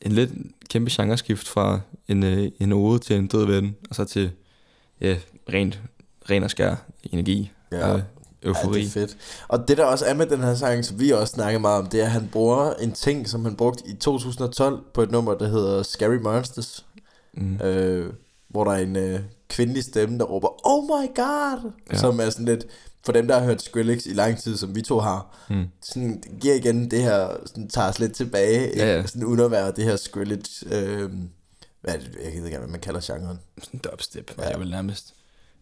en lidt kæmpe genreskift fra en, øh, en ode til en død ven, og så til ja, rent, ren og skær energi Ja. og eufori. Ja, det er fedt. Og det der også er med den her sang, som vi også snakker meget om, det er, at han bruger en ting, som han brugte i 2012 på et nummer, der hedder Scary Monsters. Mm. Øh, hvor der er en øh, kvindelig stemme, der råber, Oh my god! Ja. Som er sådan lidt, for dem, der har hørt Skrillex i lang tid, som vi to har, Mm. sådan giver igen det her, sådan tager os lidt tilbage, Ja, ja. sådan være det her Skrillex, øh, hvad er det, jeg ved ikke, hvad man kalder genren. Sådan dubstep, Ja. det vel nærmest.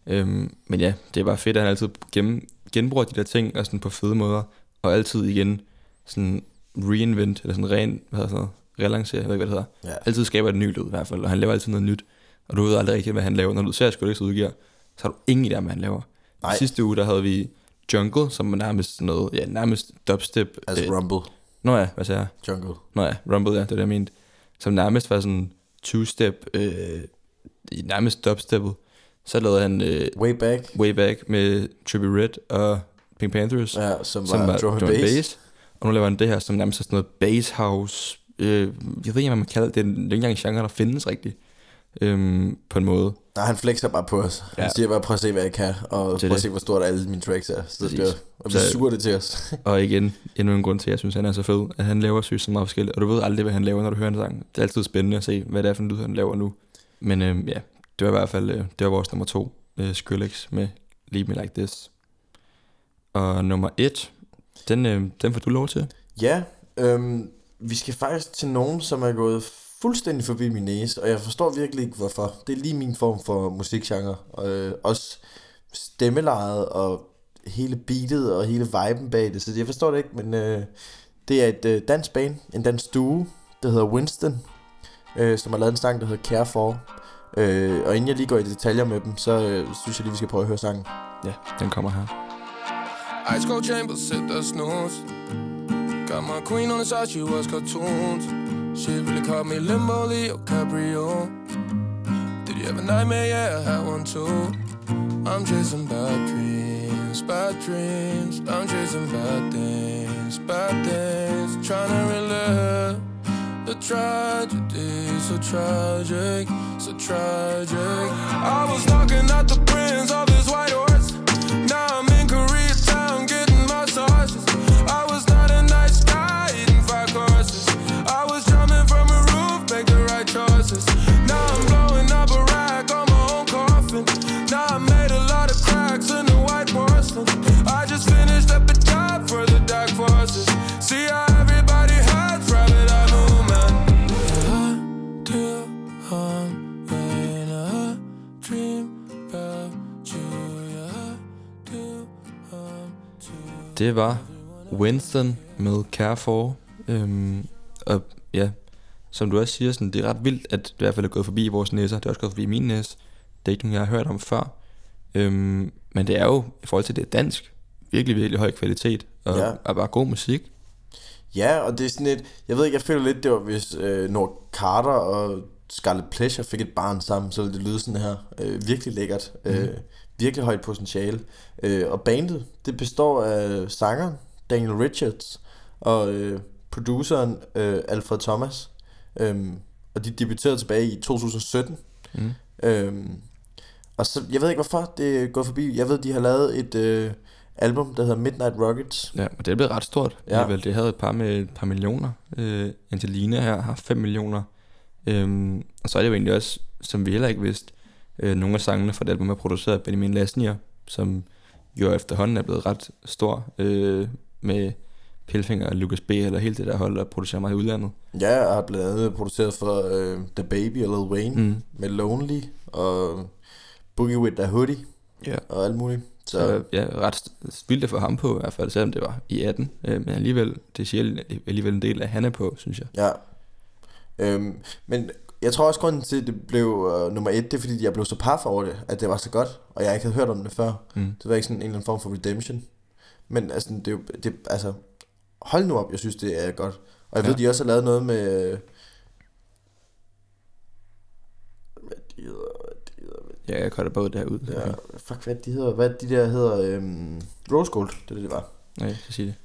Øhm, men ja, det er bare fedt, at han altid gennem, genbruger de der ting og sådan på fede måder, og altid igen sådan reinvent, eller sådan ren, hvad hedder sådan noget, relancere, jeg ved ikke, hvad det hedder. Ja. Altid skaber et nyt lyd i hvert fald, og han laver altid noget nyt, og du ved aldrig rigtigt, hvad han laver. Når du ser Skrillex udgiver, så har du ingen idé om, hvad han laver. Nej. Sidste uge, der havde vi Jungle, som var nærmest noget, ja, nærmest dubstep. Altså øh, Rumble, Nå ja, hvad sagde jeg? Jungle. Nå ja, Rumble, ja, det var det, jeg mente. Som nærmest var sådan two-step, øh, nærmest dubsteppet. Så lavede han øh, Way Back, Way Back med Trippie Red og Pink Panthers, ja, som, som var, var drum bass. bass. Og nu laver han det her, som nærmest er sådan noget bass house. Øh, jeg ved ikke, hvad man kalder det. Det er ikke engang en genre, der findes rigtigt. Øhm, på en måde. Nej, han flexer bare på os. Han Ja. siger bare, prøv at se, hvad jeg kan, og Det prøv at se, hvor stort alle mine tracks er. Så det og vi suger det til os. Og igen, endnu en grund til, at jeg synes, han er så fed. At han laver sygt så meget forskelligt. Og du ved aldrig, hvad han laver, når du hører en sang. Det er altid spændende at se, hvad det er for en lyd, han laver nu. Men øh, ja, det var i hvert fald øh, det var vores nummer to. Øh, Skrillex med Leave Me Like This. Og nummer et, den, øh, den får du lov til. ja, øhm, vi skal faktisk til nogen, som er gået fuldstændig forbi min næse, og jeg forstår virkelig ikke, hvorfor. Det er lige min form for musikgenre. Og, øh, også stemmelejet og hele beatet og hele viben bag det. Så jeg forstår det ikke, men øh, det er et øh, dansk band, en dansk duo, der hedder Winston, øh, som har lavet en sang, der hedder Care For. Øh, og inden jeg lige går i detaljer med dem, så øh, synes jeg lige, vi skal prøve at høre sangen. Ja, den kommer her. Ice cold chambers sit the snooze. Got my queen on the side, she was cartoons. She really called me Limbo Leo Cabrio. Did you have a nightmare? Yeah, I had one too. I'm chasing bad dreams, bad dreams. I'm chasing bad things, bad things. Trying to relive the tragedy, so tragic, so tragic. I was knocking at the prince Det var Winston med Care For. Øhm, og ja, som du også siger, sådan, det er ret vildt, at det i hvert fald er gået forbi vores næser. Det er også gået forbi min næse. Det er ikke nogen, jeg har hørt om før. Øhm, men det er jo, i forhold til det er dansk, virkelig, virkelig høj kvalitet. Og Ja. er bare god musik. Ja, og det er sådan lidt, jeg ved ikke, jeg føler lidt, det var hvis øh, Nord Carter og Scarlet Pleasure fik et barn sammen, så ville det lyde sådan her. Øh, virkelig lækkert. Mm. Øh, virkelig højt potentiale. Øh, og bandet, det består af sangeren Daniel Richards og øh, produceren øh, Alfred Thomas. Øhm, og de debuterede tilbage i 2017. Mm. Øhm, og så, jeg ved ikke hvorfor det gået forbi. Jeg ved, de har lavet et øh, album, der hedder Midnight Rockets. Ja, og det er blevet ret stort. Ja. Ja. Det havde et par med et par millioner. Øh, Angelina her har 5 millioner. Øhm, og så er det jo egentlig også, som vi heller ikke vidste, øh, nogle af sangene fra det album er produceret af Benjamin Lasnier, som jo efterhånden er blevet ret stor øh, med Pilfinger og Lucas B. eller hele det der hold, der producerer meget i udlandet. Ja, jeg har blandt andet produceret for øh, The Baby og Lil Wayne mm. Med Lonely og Boogie With The Hoodie Ja. og alt muligt. Så Så ja, ret vildt at få ham på, i hvert fald selvom det var i 18. Øh, men alligevel, det siger alligevel en del af han er på, synes jeg. ja. Øhm, men jeg tror også, grunden til, at det blev øh, nummer et, det er, fordi jeg blev så paf over det, at det var så godt, og jeg ikke havde hørt om det før. Mm. Det var ikke sådan en eller anden form for redemption. Men altså, det, er jo- det, altså, hold nu op, jeg synes, det er godt. Og jeg ja. Ved, de også har lavet noget med... Hvad de hedder, hvad de hedder, hvad Ja, jeg cutter både derud. Ja, fuck hvad de hedder, hvad de der hedder, øhm, Rose Gold, det er det, det var. Nej, så sig det.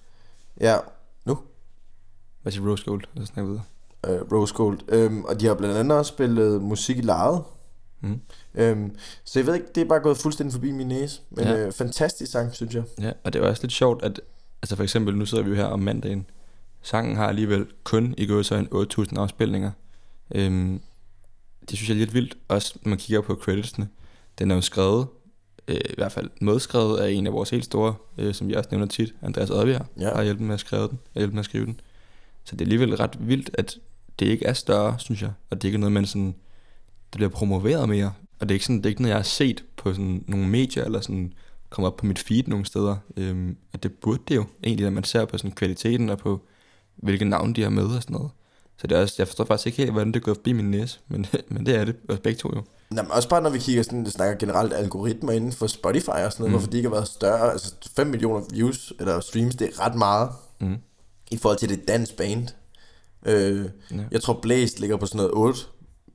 Ja, Hvad siger Rose Gold? Så snakker vi videre. Øh, Rose Gold. Øhm, og de har blandt andet også spillet musik i lejet. Mm. Øhm, så jeg ved ikke, det er bare gået fuldstændig forbi min næse. Men Ja. øh, fantastisk sang, synes jeg. Ja, og det er også lidt sjovt, at altså for eksempel, nu sidder vi jo her om mandagen. Sangen har alligevel kun i gået så en 8.000 afspilninger. Øhm, det synes jeg er lidt vildt, også når man kigger på creditsene. Den er jo skrevet, øh, i hvert fald medskrevet af en af vores helt store, øh, som vi også nævner tit, Andreas Oddbjerg, Ja. har hjulpet med at skrive den, har hjulpet med at skrive den. Så det er alligevel ret vildt, at det ikke er større, synes jeg, og det ikke er noget, man sådan, det bliver promoveret mere. Og det er ikke sådan, det er ikke noget, jeg har set på sådan nogle medier, eller sådan kommer op på mit feed nogle steder. Øhm, og det burde det jo egentlig, når man ser på sådan kvaliteten og på, hvilke navne de har med og sådan noget. Så det er også, jeg forstår faktisk ikke helt, hvordan det går forbi min næse, men, men det er det, og begge to jo. Nå, men også bare når vi kigger sådan, det snakker generelt algoritmer inden for Spotify og sådan noget. Mm. hvorfor de ikke har været større. Altså 5 millioner views eller streams, det er ret meget Mm. i forhold til det dansk band. Øh, Ja. jeg tror Blæst ligger på sådan noget 8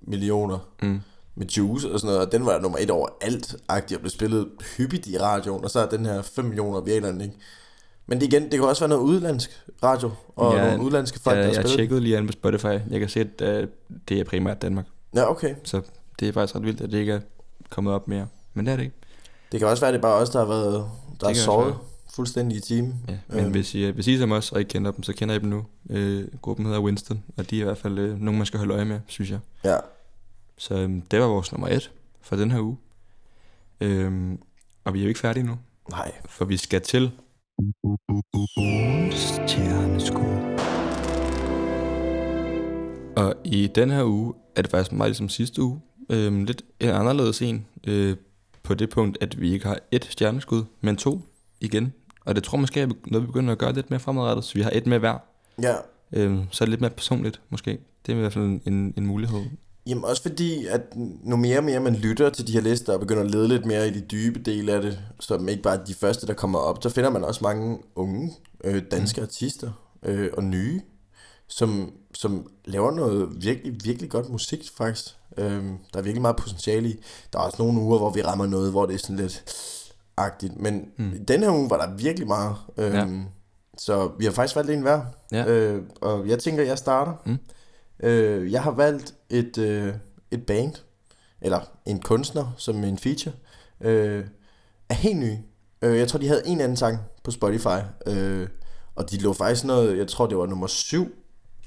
millioner Mm. med Juice og sådan noget, og den var nummer et over alt agtigt og blev spillet hyppigt i radioen, og så er den her 5 millioner virkelig ikke. Men det igen, det kan også være noget udlandsk radio, og Ja, ja, nogle udlandske folk, jeg, der har jeg tjekkede lige an på Spotify. Jeg kan se, at øh, det er primært Danmark. Ja, okay. Så det er faktisk ret vildt, at det ikke er kommet op mere. Men det er det ikke. Det kan også være, at det er bare os, der har været, der har også sovet. Fuldstændig i timen. Ja, men Øhm. hvis, I, hvis I som os og ikke kender dem, så kender I dem nu. Øh, gruppen hedder Winston, og de er i hvert fald øh, nogen, man skal holde øje med, synes jeg. Ja. Så øhm, det var vores nummer et for den her uge. Øhm, og vi er jo ikke færdige nu, Nej. for vi skal til... Og i den her uge er det faktisk meget ligesom sidste uge. Øhm, lidt en anderledes en øh, på det punkt, at vi ikke har et stjerneskud, men to igen. Og det tror jeg måske er noget, vi begynder at gøre lidt mere fremadrettet, så vi har et med hver. Ja. Øhm, så er det lidt mere personligt, måske. Det er i hvert fald en, en mulighed. Jamen også fordi, at nu mere og mere man lytter til de her lister og begynder at lede lidt mere i de dybe dele af det, som ikke bare de første, der kommer op, så finder man også mange unge øh, danske mm. artister øh, og nye, som, som laver noget virkelig, virkelig godt musik faktisk. Øh, der er virkelig meget potentiale i. Der er også nogle uger, hvor vi rammer noget, hvor det er sådan lidt agtigt, men mm. den her uge var der virkelig meget. Øh, Ja. Så vi har faktisk valgt en hver. Ja. Øh, og jeg tænker, jeg starter. Mm. Øh, jeg har valgt et, øh, et band, eller en kunstner som en feature, øh, er helt ny. Øh, jeg tror, de havde en anden sang på Spotify, øh, og de lå faktisk noget, jeg tror, det var nummer syv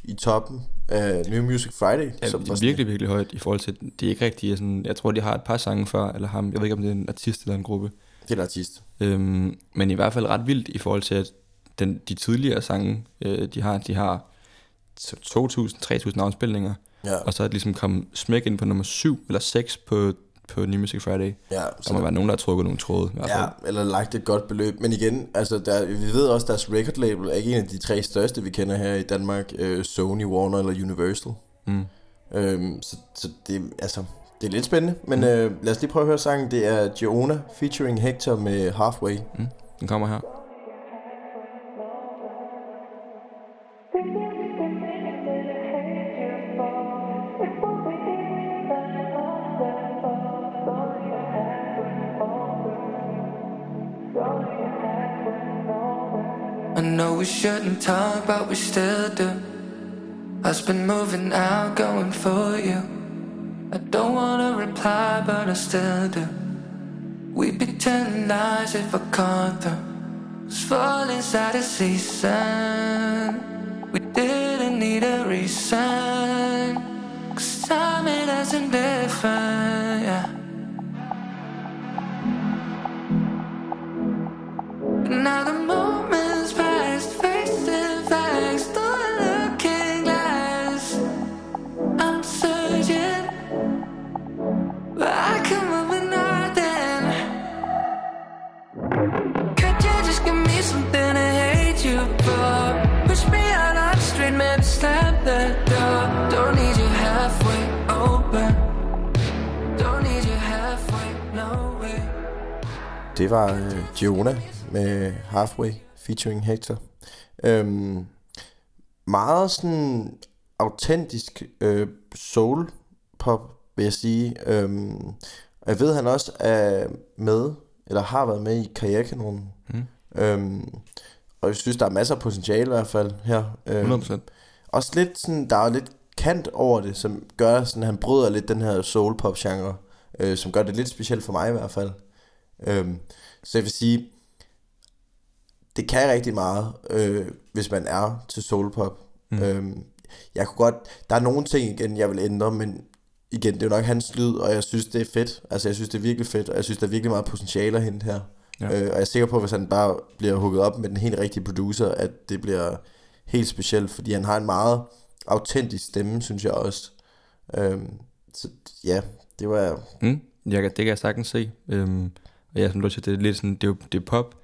i toppen af New Music Friday. Ja, som det var er sådan- virkelig, virkelig højt i forhold til, det er ikke rigtigt, sådan, jeg tror, de har et par sange før, eller ham, jeg ved ikke, om det er en artist eller en gruppe. Det er en artist. Øhm, men i hvert fald ret vildt i forhold til, at den, de tidligere sange, øh, de har, de har 2.000-3.000 afspilninger, Ja, og så er det ligesom kommet smæk ind på nummer 7 eller 6 på, på New Music Friday. ja, Der så må være nogen, der har trukket nogle tråde. I hvert fald. Ja, eller lagt et godt beløb. Men igen, altså der, vi ved også, at deres record label er ikke en af de tre største, vi kender her i Danmark. Øh, Sony, Warner eller Universal. Mm. Øhm, så, så det, altså, det er lidt spændende. Men øh, lad os lige prøve at høre sangen. Det er Giona featuring Hector med Halfway. Mm. Den kommer her. I know we shouldn't talk, but we still do. I've been moving out, going for you. I don't wanna reply, but I still do. We telling lies if I can't through. Just fall inside a season. We didn't need a reason. Cause time it isn't different, yeah. Now the Det var øh, Giona med Halfway featuring Hector. Øhm, meget sådan autentisk øh, soul pop, vil jeg sige. Øhm, og jeg ved, han også er med, eller har været med i Karrierekanonen. Mm. Øhm, og jeg synes, der er masser af potentiale i hvert fald her. Øhm, 100%. også lidt sådan, der er lidt kant over det, som gør, sådan, at han bryder lidt den her soul pop genre. øh, som gør det lidt specielt for mig i hvert fald. Øhm, så jeg vil sige, det kan rigtig meget, øh, hvis man er til soulpop. Mm. Øhm, jeg kunne godt, der er nogle ting igen, jeg vil ændre, men igen, det er jo nok hans lyd, og jeg synes, det er fedt. Altså, jeg synes, det er virkelig fedt, og jeg synes, der er virkelig meget potentiale at hente her. Ja. Øh, og jeg er sikker på, hvis han bare bliver hugget op med den helt rigtige producer, at det bliver helt specielt, fordi han har en meget autentisk stemme, synes jeg også. Øhm, så ja, det var... Mm, jeg, det kan jeg sagtens se. Øhm, og ja, som du siger, det er lidt sådan, det er, jo, det er pop,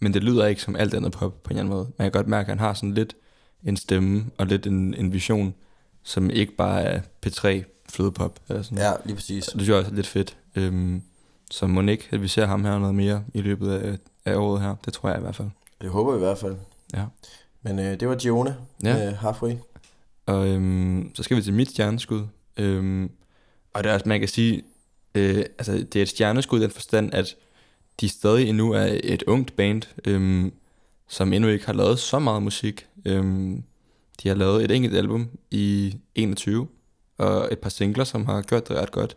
men det lyder ikke som alt andet pop på en eller anden måde. Man kan godt mærke, at han har sådan lidt en stemme og lidt en, en vision, som ikke bare er P3 flødepop. Eller sådan. Ja, lige præcis. Så det synes jeg også er lidt fedt. Øhm, så må ikke, at vi ser ham her noget mere i løbet af, af året her. Det tror jeg i hvert fald. Det håber jeg i hvert fald. Ja. Men øh, det var Gione Ja. med Halfway. Og øhm, så skal vi til mit stjerneskud. Øhm, og det er også, man kan sige, øh, altså det er et stjerneskud i den forstand, at de stadig endnu er et ungt band, øhm, som endnu ikke har lavet så meget musik. Øhm, de har lavet et enkelt album i 21, og et par singler, som har gjort det ret godt.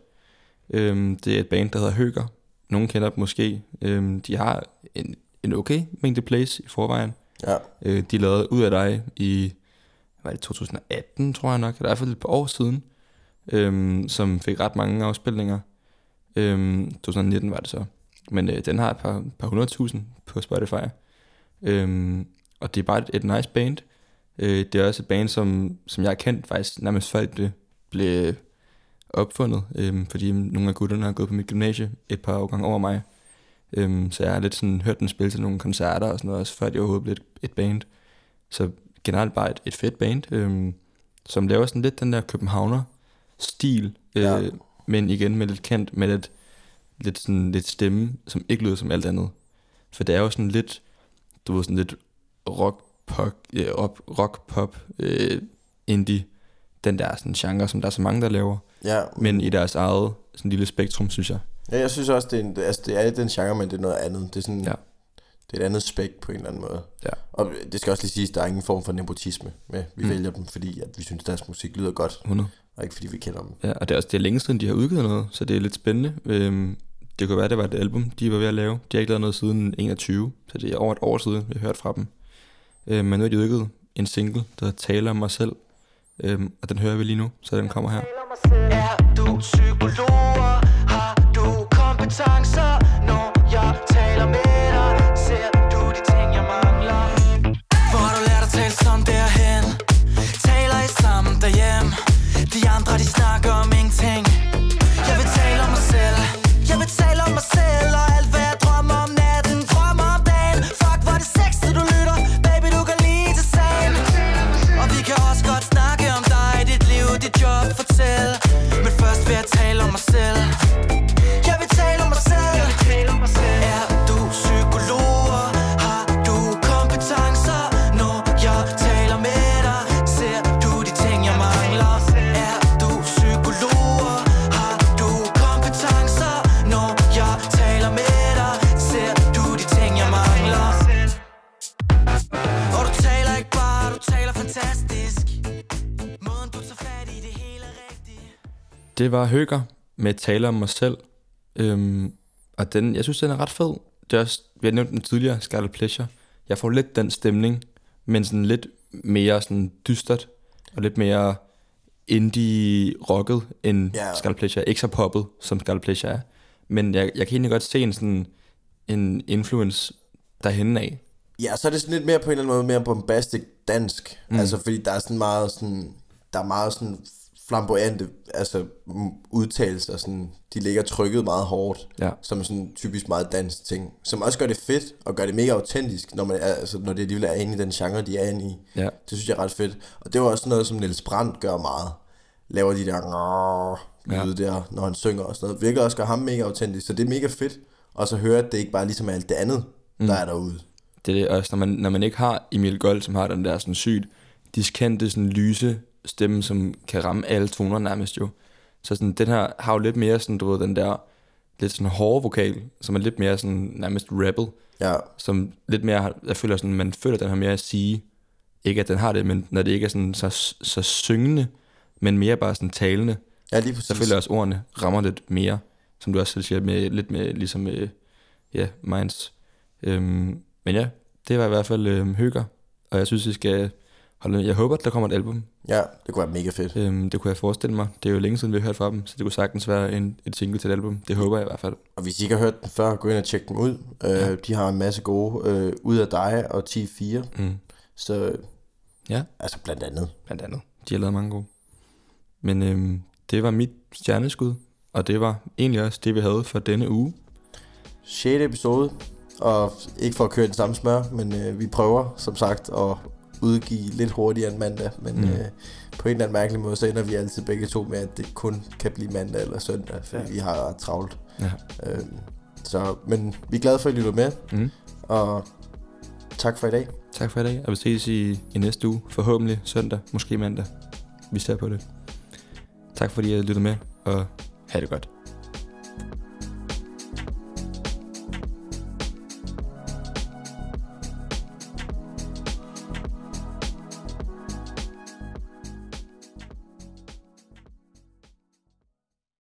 Øhm, det er et band, der hedder Høger. Nogen kender dem måske. Øhm, de har en, en okay mængde plays i forvejen. Ja. Øh, de lavede Ud af dig i hvad er det, 2018, tror jeg nok, eller i hvert fald et par år siden, øhm, som fik ret mange afspilninger. Øhm, 2019 var det så. Men øh, den har et par, par hundredtusind på Spotify. Øhm, og det er bare et, et nice band. Øh, det er også et band, som, som jeg har kendt faktisk nærmest før det blev, opfundet, øhm, fordi nogle af gutterne har gået på mit gymnasie et par årgange over mig. Øhm, så jeg har lidt sådan hørt dem spille til nogle koncerter og sådan noget, også før de overhovedet blev et, et band. Så generelt bare et, et fedt band, øhm, som laver sådan lidt den der københavner stil, øh, Ja. men igen med lidt kendt, med lidt, lidt, sådan, lidt stemme, som ikke lyder som alt andet. For det er jo sådan lidt, du ved, sådan lidt rock, pop, øh, rock, rock pop, øh, indie, den der sådan genre, som der er så mange, der laver, Ja, men i deres eget sådan lille spektrum, synes jeg. ja, jeg synes også, det er, en, altså, det er den genre, men det er noget andet. Det er sådan, Ja. det er et andet spæk på en eller anden måde. Ja. Og det skal også lige siges, der er ingen form for nepotisme med. Vi Mm. mm. vælger dem, fordi at vi synes, deres musik lyder godt, 100. og ikke fordi vi kender dem. Ja, og det er også det er længe siden, de har udgivet noget, så det er lidt spændende. Øhm, det kunne være, det var et album, de var ved at lave. De har ikke lavet noget siden 21, så det er over et år siden, jeg har hørt fra dem. Øh, men nu har de udgivet en single, der hedder Taler om mig selv, øh, og den hører vi lige nu, så den kommer her. Er du psykolog? Det var Høger med Tale om mig selv, øhm, og den, jeg synes, den er ret fed. Det er også, vi har nævnt den tidligere, Scarlet Pleasure. Jeg får lidt den stemning, men sådan lidt mere sådan dystert, og lidt mere indie-rocket end yeah. Scarlet Pleasure. Ikke så poppet, som Scarlet Pleasure er. Men jeg, jeg kan egentlig godt se en sådan en influence derhen af. Ja, så er det sådan lidt mere på en eller anden måde mere bombastic dansk. Mm. Altså fordi der er sådan meget sådan der er meget sådan flamboyante altså udtalelser sådan de ligger trykket meget hårdt. Ja. Som er sådan typisk meget dansk ting, som også gør det fedt og gør det mega autentisk, når man er, altså når det alligevel er inde i den genre de er inde i. Ja. Det synes jeg er ret fedt. Og det var også noget som Niels Brandt gør meget. Laver de der Ja. lyde der, når han synger og sådan noget. Virker også gør ham mega autentisk, så det er mega fedt. Og så høre, at det ikke bare er ligesom alt det andet, mm. der er derude. Det er det også, når man, når man ikke har Emil Gold, som har den der sådan sygt diskante, sådan lyse stemme, som kan ramme alle toner nærmest jo. Så sådan, den her har jo lidt mere sådan, du ved, den der lidt sådan hårde vokal, som er lidt mere sådan nærmest rebel, Ja, som lidt mere, jeg føler sådan, man føler, den har mere at sige. Ikke at den har det, men når det ikke er sådan så, så syngende, men mere bare sådan talende, ja lige præcis. så føler jeg også, ordene rammer lidt mere. som du også selv siger, med, lidt med, ligesom med, ja, Minds. Øhm, men ja, det var i hvert fald øhm, hygger, og jeg synes, I skal med. Jeg håber, der kommer et album. Ja, det kunne være mega fedt. Øhm, det kunne jeg forestille mig. Det er jo længe siden, vi har hørt fra dem, så det kunne sagtens være en, et single til et album. Det håber jeg i hvert fald. Og hvis I ikke har hørt den før, gå ind og tjek dem ud. Øh, Ja. De har en masse gode øh, Ud af dig og 10-4. Mm. Så Ja. altså blandt andet. Blandt andet. De har lavet mange gode. Men øhm, det var mit stjerneskud, og det var egentlig også det, vi havde for denne uge. 6. episode. Og ikke for at køre den samme smør, men øh, vi prøver som sagt at udgive lidt hurtigere end mandag. Men Mm. øh, på en eller anden mærkelig måde, så ender vi altid begge to med, at det kun kan blive mandag eller søndag, fordi Ja. vi har ret travlt. Ja. Øhm, så, men vi er glade for, at I lytter med, Mm. og tak for i dag. Tak for i dag, og vi ses i, i næste uge. Forhåbentlig søndag, måske mandag. Vi ser på det. Tak fordi I lyttede med, og ha' det godt.